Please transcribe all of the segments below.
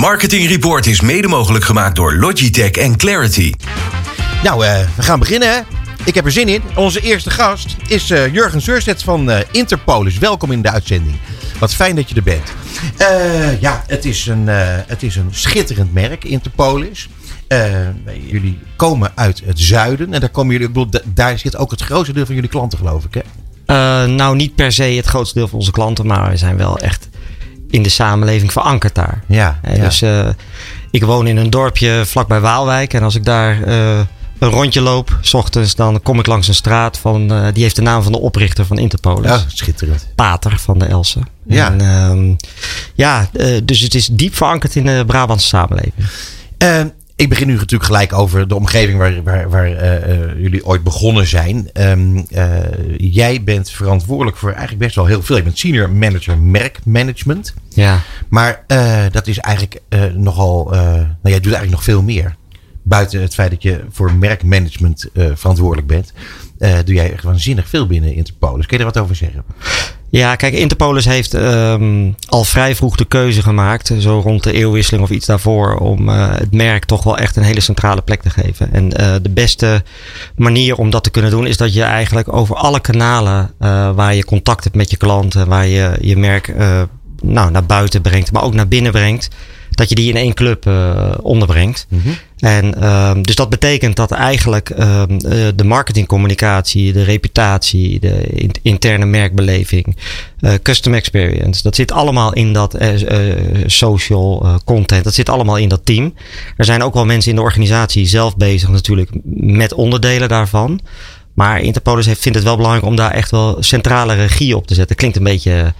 Marketing Report is mede mogelijk gemaakt door Logitech en Clarity. Nou, uh, we gaan beginnen hè. Ik heb er zin in. Onze eerste gast is uh, Jurgen Surset van uh, Interpolis. Welkom in de uitzending. Wat fijn dat je er bent. ja, het is, een, het is een schitterend merk, Interpolis. jullie komen uit het zuiden. En daar, komen jullie, ik bedoel, daar zit ook het grootste deel van jullie klanten, geloof ik. Hè? nou, niet per se het grootste deel van onze klanten. Maar we zijn wel echt in de samenleving verankerd daar. Ja, ja. Dus ik woon in een dorpje vlakbij Waalwijk. En als ik daar een rondje loop, s ochtends, dan kom ik langs een straat van, uh, die heeft de naam van de oprichter van Interpol. Ja, schitterend. Pater van de Else. Ja. En, uh, ja, dus het is diep verankerd in de Brabantse samenleving. Ehm, ik begin nu natuurlijk gelijk over de omgeving waar, waar, waar jullie ooit begonnen zijn. Um, jij bent verantwoordelijk voor eigenlijk best wel heel veel. Je bent senior manager merkmanagement. Ja. Maar dat is eigenlijk nogal. nou, jij doet eigenlijk nog veel meer buiten het feit dat je voor merkmanagement verantwoordelijk bent, uh, doe jij echt waanzinnig veel binnen Interpolis. Kun je er wat over zeggen? Ja, kijk, Interpolis heeft um, al vrij vroeg de keuze gemaakt, zo rond de eeuwwisseling of iets daarvoor, om uh, het merk toch wel echt een hele centrale plek te geven. En de beste manier om dat te kunnen doen is dat je eigenlijk over alle kanalen waar je contact hebt met je klanten, waar je je merk nou, naar buiten brengt, maar ook naar binnen brengt, dat je die in één club uh, onderbrengt. Mm -hmm. En uh, dus dat betekent dat eigenlijk uh, de marketingcommunicatie, de reputatie, de in interne merkbeleving, uh, custom experience, dat zit allemaal in dat social content. Dat zit allemaal in dat team. Er zijn ook wel mensen in de organisatie zelf bezig natuurlijk met onderdelen daarvan. Maar Interpolis heeft, vindt het wel belangrijk om daar echt wel centrale regie op te zetten. Klinkt een beetje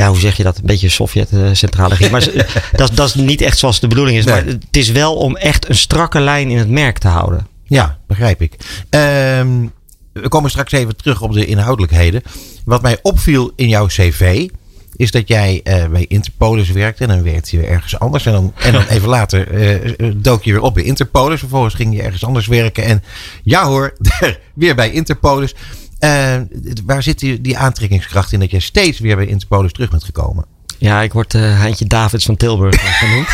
ja, hoe zeg je dat? Een beetje Sovjet-centrale regime. Maar dat, dat is niet echt zoals de bedoeling is. Maar het is wel om echt een strakke lijn in het merk te houden. Ja, begrijp ik. Um, we komen straks even terug op de inhoudelijkheden. Wat mij opviel in jouw cv is dat jij uh, bij Interpolis werkte en dan werkte je ergens anders. En dan, en dan even later uh, dook je weer op bij Interpolis. Vervolgens ging je ergens anders werken. En ja hoor, weer bij Interpolis. Uh, waar zit die, die aantrekkingskracht in dat je steeds weer bij Interpolis terug bent gekomen? Ja, ik word uh, Heintje Davids van Tilburg genoemd.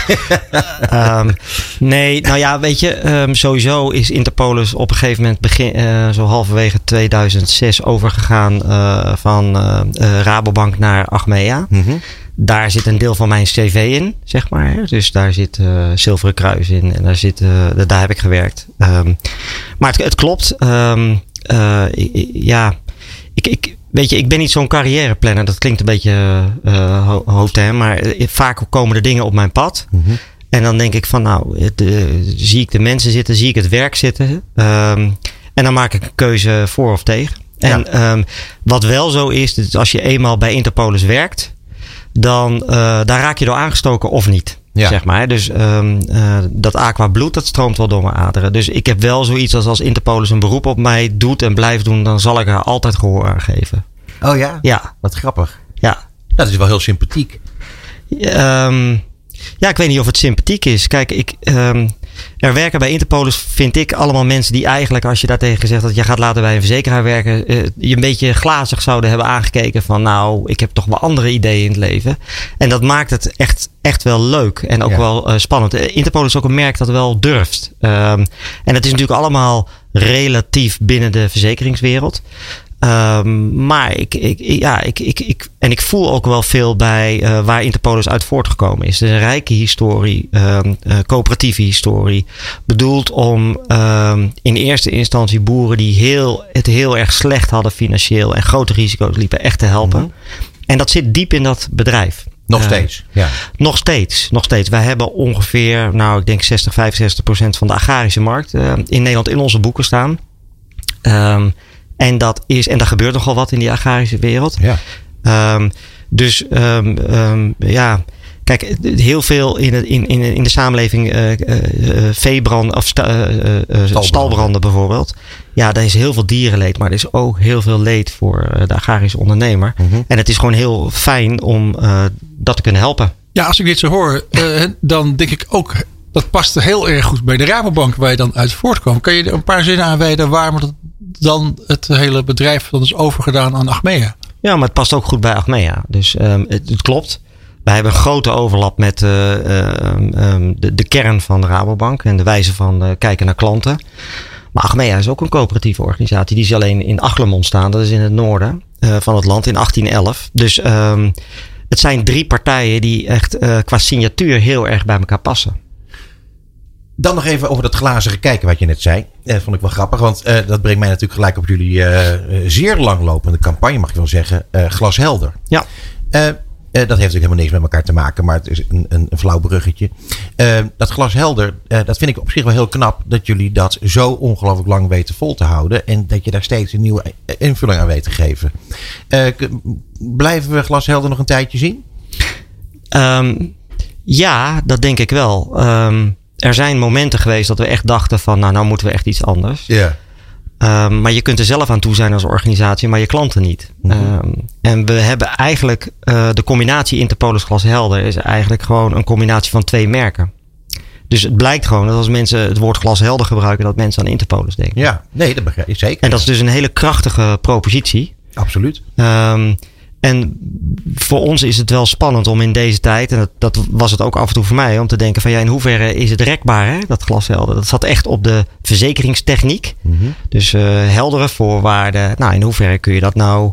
um, nee, nou ja, weet je, um, sowieso is Interpolis op een gegeven moment begin, uh, zo halverwege 2006 overgegaan uh, van Rabobank naar Achmea. Mm -hmm. Daar zit een deel van mijn cv in, zeg maar. Dus daar zit Zilveren Kruis in en daar, zit, daar heb ik gewerkt. Um, maar het, het klopt. Uh, ja, ik, ik, weet je, ik ben niet zo'n carrièreplanner. Dat klinkt een beetje uh, hotem, maar vaak komen er dingen op mijn pad. Mm -hmm. En dan denk ik van, nou, zie ik de mensen zitten, zie ik het werk zitten. Um, en dan maak ik een keuze voor of tegen. En ja. um, wat wel zo is, dus als je eenmaal bij Interpolis werkt, dan uh, daar raak je door aangestoken of niet. Ja. Zeg maar. Dus um, uh, dat aqua bloed, dat stroomt wel door mijn aderen. Dus ik heb wel zoiets als als Interpolis een beroep op mij doet en blijft doen, dan zal ik haar altijd gehoor aan geven. Oh ja? Ja. Wat grappig. Ja. Dat is wel heel sympathiek. Um, ja, ik weet niet of het sympathiek is. Kijk, ik, um, er werken bij Interpolis, vind ik, allemaal mensen die eigenlijk, als je daar tegen gezegd dat je gaat laten bij een verzekeraar werken, uh, je een beetje glazig zouden hebben aangekeken van, nou, ik heb toch wel andere ideeën in het leven. En dat maakt het echt, echt wel leuk en ook Ja. wel uh, spannend. Uh, Interpolis is ook een merk dat wel durft. Um, en het is natuurlijk allemaal relatief binnen de verzekeringswereld. Um, maar ik, ik, ja, ik, ik, ik, en ik voel ook wel veel bij uh, waar Interpolis uit voortgekomen is. Het is een rijke historie, um, uh, coöperatieve historie. Bedoeld om um, in eerste instantie boeren die heel, het heel erg slecht hadden financieel en grote risico's liepen echt te helpen. Mhm. En dat zit diep in dat bedrijf. Nog Uh, steeds. Ja. nog steeds, nog steeds. Wij hebben ongeveer, nou ik denk 60, 65 procent van de agrarische markt in Nederland in onze boeken staan. Um, en dat is, en daar gebeurt nogal wat in die agrarische wereld. Ja. Um, dus um, um, ja, kijk, heel veel in, het, in, in, in de samenleving, uh, uh, veebranden of sta, uh, Stalbranden. stalbranden bijvoorbeeld. Ja, daar is heel veel dierenleed, maar er is ook heel veel leed voor de agrarische ondernemer. Mhm. En het is gewoon heel fijn om dat te kunnen helpen. Ja, als ik dit zo hoor, uh, dan denk ik ook dat past heel erg goed bij de Rabobank waar je dan uit voortkwam. Kan je er een paar zinnen aanwijden waarom het dan het hele bedrijf dan is overgedaan aan Achmea? Ja, maar het past ook goed bij Achmea. Dus um, het, klopt. wij hebben een grote overlap met uh, um, de, de, kern van de Rabobank en de wijze van uh, kijken naar klanten. Maar Achmea is ook een coöperatieve organisatie. Die is alleen in Achlemond staan. Dat is in het noorden uh, van het land in 1811. Dus het zijn drie partijen die echt qua signatuur heel erg bij elkaar passen. Dan nog even over dat glazige kijken wat je net zei. Dat vond ik wel grappig, want uh, dat brengt mij natuurlijk gelijk op jullie uh, zeer langlopende campagne, mag je wel zeggen. Uh, glashelder. Ja. dat heeft natuurlijk helemaal niks met elkaar te maken, maar het is een, een, een flauw bruggetje. dat glashelder, dat vind ik op zich wel heel knap dat jullie dat zo ongelooflijk lang weten vol te houden. En dat je daar steeds een nieuwe invulling aan weet te geven. blijven we glashelder nog een tijdje zien? Um, ja, dat denk ik wel. Um, er zijn momenten geweest dat we echt dachten van, nou, nou moeten we echt iets anders. Ja. Um, maar je kunt er zelf aan toe zijn als organisatie, maar je klanten niet. Mm -hmm. um, en we hebben eigenlijk uh, de combinatie Interpolis Glas Helder is eigenlijk gewoon een combinatie van twee merken. Dus het blijkt gewoon dat als mensen het woord glashelder gebruiken, dat mensen aan Interpolis denken. Ja, nee, dat begrijp ik zeker. En dat is dus een hele krachtige propositie. Absoluut. Um, en voor ons is het wel spannend om in deze tijd, en dat, dat, was het ook af en toe voor mij, om te denken van ja, in hoeverre is het rekbaar, hè, dat glashelder? Dat zat echt op de verzekeringstechniek. Mm -hmm. Dus uh, heldere voorwaarden. Nou, in hoeverre kun je dat nou,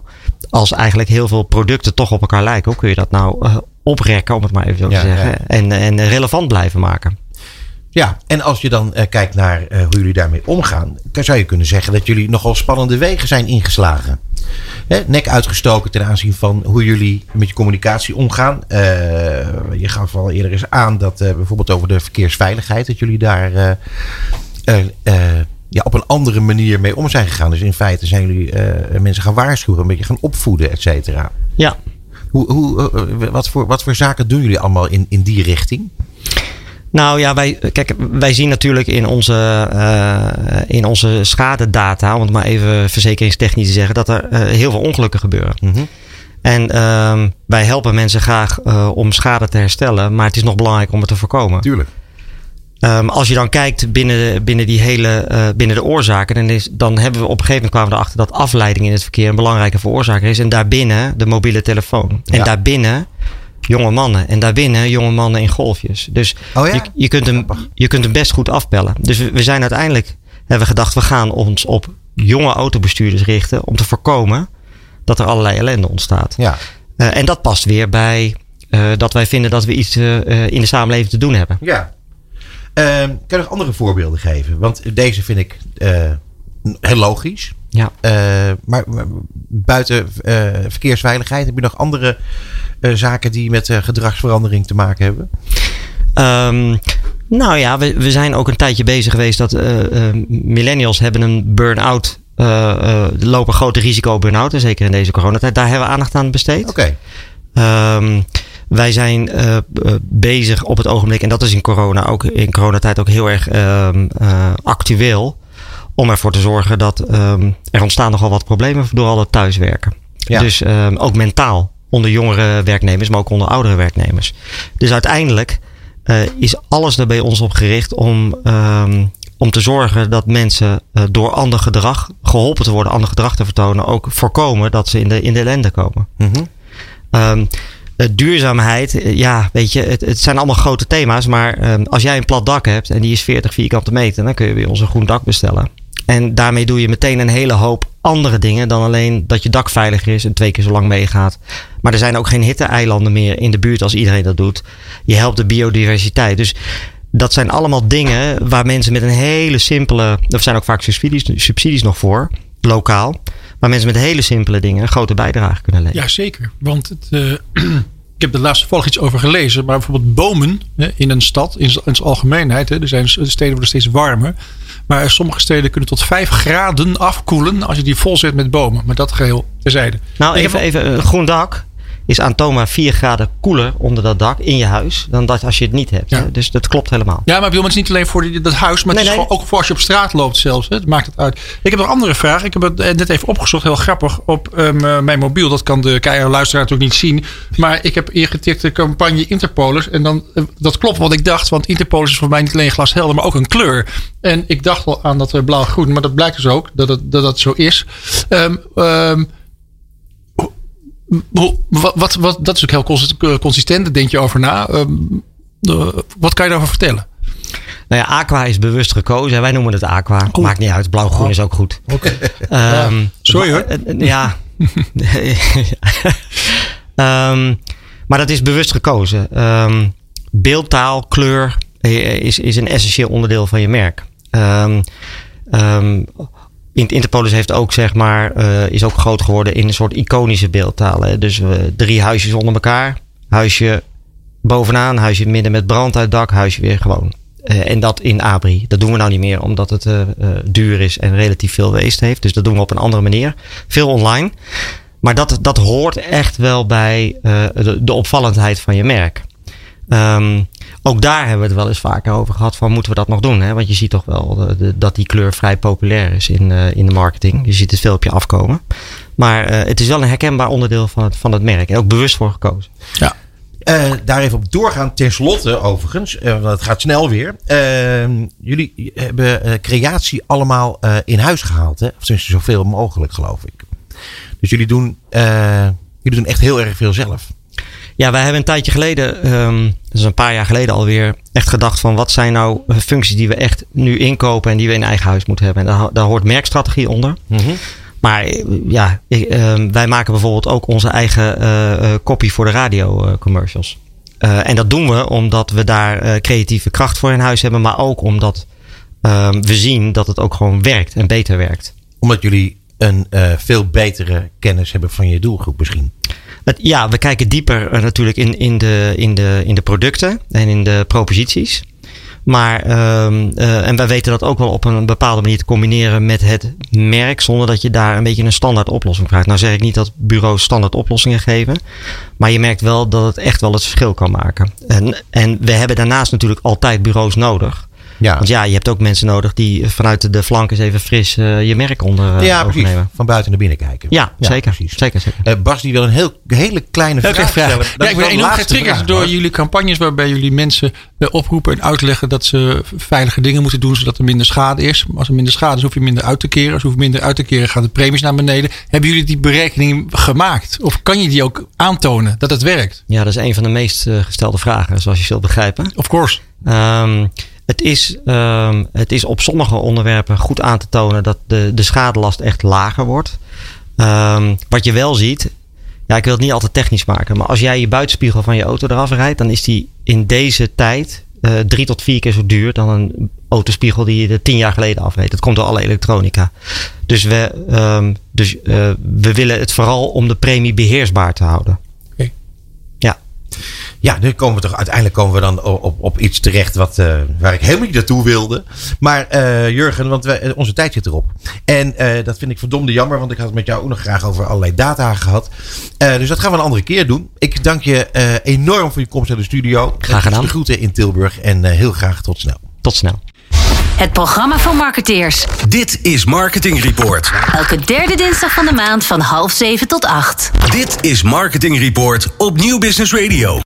als eigenlijk heel veel producten toch op elkaar lijken, hoe kun je dat nou uh, oprekken, om het maar even zo Ja, te zeggen, ja. en, en relevant blijven maken? Ja, en als je dan uh, kijkt naar uh, hoe jullie daarmee omgaan, dan zou je kunnen zeggen dat jullie nogal spannende wegen zijn ingeslagen. Hè, nek uitgestoken ten aanzien van hoe jullie met je communicatie omgaan. Uh, je gaf al eerder eens aan dat bijvoorbeeld over de verkeersveiligheid, dat jullie daar ja, op een andere manier mee om zijn gegaan. Dus in feite zijn jullie mensen gaan waarschuwen, een beetje gaan opvoeden, et cetera. Ja. Hoe, hoe, wat, voor, wat voor zaken doen jullie allemaal in, in die richting? Nou ja, wij, kijk, wij zien natuurlijk in onze, uh, in onze schadedata, om het maar even verzekeringstechnisch te zeggen, dat er uh, heel veel ongelukken gebeuren. Mm -hmm. En uh, wij helpen mensen graag uh, om schade te herstellen, maar het is nog belangrijk om het te voorkomen. Tuurlijk. Um, als je dan kijkt binnen, binnen die hele, uh, binnen de oorzaken, dan, is, dan hebben we op een gegeven moment kwamen we erachter dat afleiding in het verkeer een belangrijke veroorzaker is. En daarbinnen de mobiele telefoon. En Ja. daarbinnen jonge mannen. En daarbinnen jonge mannen in golfjes. Dus Oh ja? je, je, kunt hem, je kunt hem best goed afpellen. Dus we, we zijn uiteindelijk, hebben we gedacht, we gaan ons op jonge autobestuurders richten. Om te voorkomen dat er allerlei ellende ontstaat. Ja. Uh, en dat past weer bij uh, dat wij vinden dat we iets uh, in de samenleving te doen hebben. Ja. Uh, kan je nog andere voorbeelden geven? Want deze vind ik heel logisch. Ja. Uh, maar, buiten verkeersveiligheid heb je nog andere zaken die met gedragsverandering te maken hebben? Um, nou ja, we, we zijn ook een tijdje bezig geweest dat millennials hebben een burn-out lopen grote risico burn-out. En zeker in deze coronatijd. Daar hebben we aandacht aan besteed. Oké. Okay. Um, wij zijn uh, bezig op het ogenblik, en dat is in corona ook in coronatijd ook heel erg um, actueel. Om ervoor te zorgen dat um, er ontstaan nogal wat problemen door al het thuiswerken. Ja. Dus ook mentaal onder jongere werknemers, maar ook onder oudere werknemers. Dus uiteindelijk uh, is alles er bij ons op gericht om om te zorgen dat mensen uh, door ander gedrag geholpen te worden, ander gedrag te vertonen, ook voorkomen dat ze in de, in de ellende komen. Mm -hmm. duurzaamheid, ja, weet je, het, het, zijn allemaal grote thema's, maar als jij een plat dak hebt en die is 40 vierkante meter, dan kun je weer ons een groen dak bestellen. En daarmee doe je meteen een hele hoop andere dingen dan alleen dat je dak veiliger is en twee keer zo lang meegaat. Maar er zijn ook geen hitte-eilanden meer in de buurt als iedereen dat doet. Je helpt de biodiversiteit. Dus dat zijn allemaal dingen waar mensen met een hele simpele. Er zijn ook vaak subsidies, subsidies nog voor, lokaal. Waar mensen met hele simpele dingen een grote bijdrage kunnen leveren. Ja, zeker. Want het, ik heb er laatst toevallig iets over gelezen. Maar bijvoorbeeld bomen hè, in een stad, in zijn algemeenheid. Hè, er zijn steden worden steeds warmer. Maar sommige steden kunnen tot 5 graden afkoelen als je die vol zet met bomen. Maar dat geheel terzijde. Nou, even, even een groen dak is aantoonbaar 4 graden koeler onder dat dak in je huis dan dat als je het niet hebt. Ja. Dus dat klopt helemaal. Ja, maar bedoel, het is niet alleen voor die, dat huis, maar het is nee. ook voor als je op straat loopt zelfs. Hè. Het maakt het uit. Ik heb nog een andere vraag. Ik heb het eh, net even opgezocht, heel grappig, op um, uh, mijn mobiel. Dat kan de keiharde luisteraar natuurlijk niet zien. Maar ik heb ingetikt de campagne Interpolis. En dan, uh, dat klopt wat ik dacht, want Interpolis is voor mij niet alleen glashelder, maar ook een kleur. En ik dacht wel aan dat blauw-groen, maar dat blijkt dus ook dat het, dat, dat zo is. Um, um, wat, wat, wat, dat is ook heel cons- consistent. Daar denk je over na. Ehm, wat kan je daarover vertellen? Nou ja, Aqua is bewust gekozen. Wij noemen het Aqua. Maakt niet uit. Blauw-groen is ook goed. Ehm, Sorry, hoor. eh, eh, Ja. Ehm, maar dat is bewust gekozen. Beeldtaal, kleur eh, is, is een essentieel onderdeel van je merk. Int- Interpolis heeft ook, zeg maar, eh, is ook groot geworden in een soort iconische beeldtaal. Dus drie huisjes onder elkaar. Huisje bovenaan, huisje midden met brand uit dak, huisje weer gewoon. Eh, en dat in Abri. Dat doen we nou niet meer, omdat het eh, duur is en relatief veel weest heeft. Dus dat doen we op een andere manier. Veel online. Maar dat, dat hoort echt wel bij de, de opvallendheid van je merk. Ehm, ook daar hebben we het wel eens vaker over gehad van moeten we dat nog doen? Hè? Want je ziet toch wel dat die kleur vrij populair is in, eh, in de marketing. Je ziet het veel op je afkomen. Maar eh, het is wel een herkenbaar onderdeel van het, van het merk. En ook bewust voor gekozen. Ja. Eh, daar even op doorgaan, ten slotte overigens, want het gaat snel weer. Eh, jullie hebben creatie allemaal in huis gehaald, hè? of tenminste zoveel mogelijk, geloof ik. Dus jullie doen, jullie doen echt heel erg veel zelf. Ja, wij hebben een tijdje geleden, dus een paar jaar geleden alweer, echt gedacht van wat zijn nou eh, functies die we echt nu inkopen en die we in eigen huis moeten hebben. En daar, ho- daar hoort merkstrategie onder. Maar eh, ja, ik, ehm, wij maken bijvoorbeeld ook onze eigen eh eh, copy voor de radio eh, commercials. Eh, en dat doen we omdat we daar eh, creatieve kracht voor in huis hebben, maar ook omdat ehm, we zien dat het ook gewoon werkt en beter werkt. Omdat jullie een eh, veel betere kennis hebben van je doelgroep misschien. Ja, we kijken dieper eh, natuurlijk in, in, de, in, de, in de producten en in de proposities. Maar, ehm, eh, en wij weten dat ook wel op een bepaalde manier te combineren met het merk, zonder dat je daar een beetje een standaard oplossing krijgt. Nou zeg ik niet dat bureaus standaard oplossingen geven, maar je merkt wel dat het echt wel het verschil kan maken. En, en we hebben daarnaast natuurlijk altijd bureaus nodig. Ja, Want ja, je hebt ook mensen nodig die vanuit de flank eens even fris eh, je merk onder eh, ja precies. overnemen. Van buiten naar binnen kijken. Ja, zeker, precies. zeker, zeker. Eh, Bas die wil een heel, hele kleine vraag, stellen. Dat Ja, ik ben enorm getriggerd vraag, door jullie campagnes waarbij jullie mensen oproepen en uitleggen dat ze veilige dingen moeten doen zodat er minder schade is. Maar als er minder schade is, hoef je minder uit te keren. Als je hoeft minder uit te keren, gaan de premies naar beneden. Hebben jullie die berekening gemaakt? Of kan je die ook aantonen dat het werkt? Ja, dat is een van de meest gestelde vragen, zoals je zult begrijpen. Of course. Ehm, het, is, ehm, het is op sommige onderwerpen goed aan te tonen dat de, de schadelast echt lager wordt. Ehm, wat je wel ziet, ja, ik wil het niet altijd technisch maken, maar als jij je buitenspiegel van je auto eraf rijdt, dan is die in deze tijd eh, drie tot vier keer zo duur dan een autospiegel die je er tien jaar geleden afreed. Dat komt door alle elektronica. Dus, we, ehm, dus eh, we willen het vooral om de premie beheersbaar te houden. Ja. Nu komen we toch uiteindelijk komen we dan op, op, iets terecht wat, eh, waar ik helemaal niet naartoe wilde. Maar eh, Jurgen, want wij, eh, onze tijd zit erop. En dat vind ik verdomde jammer, want ik had het met jou ook nog graag over allerlei data gehad. Eh, dus dat gaan we een andere keer doen. Ik dank je enorm voor je komst naar de studio. Graag gedaan. De groeten in Tilburg en heel graag tot snel. Tot snel. Het programma voor marketeers. Dit is Marketing Report. Elke derde dinsdag van de maand van half zeven tot acht. Dit is Marketing Report op Nieuw Business Radio.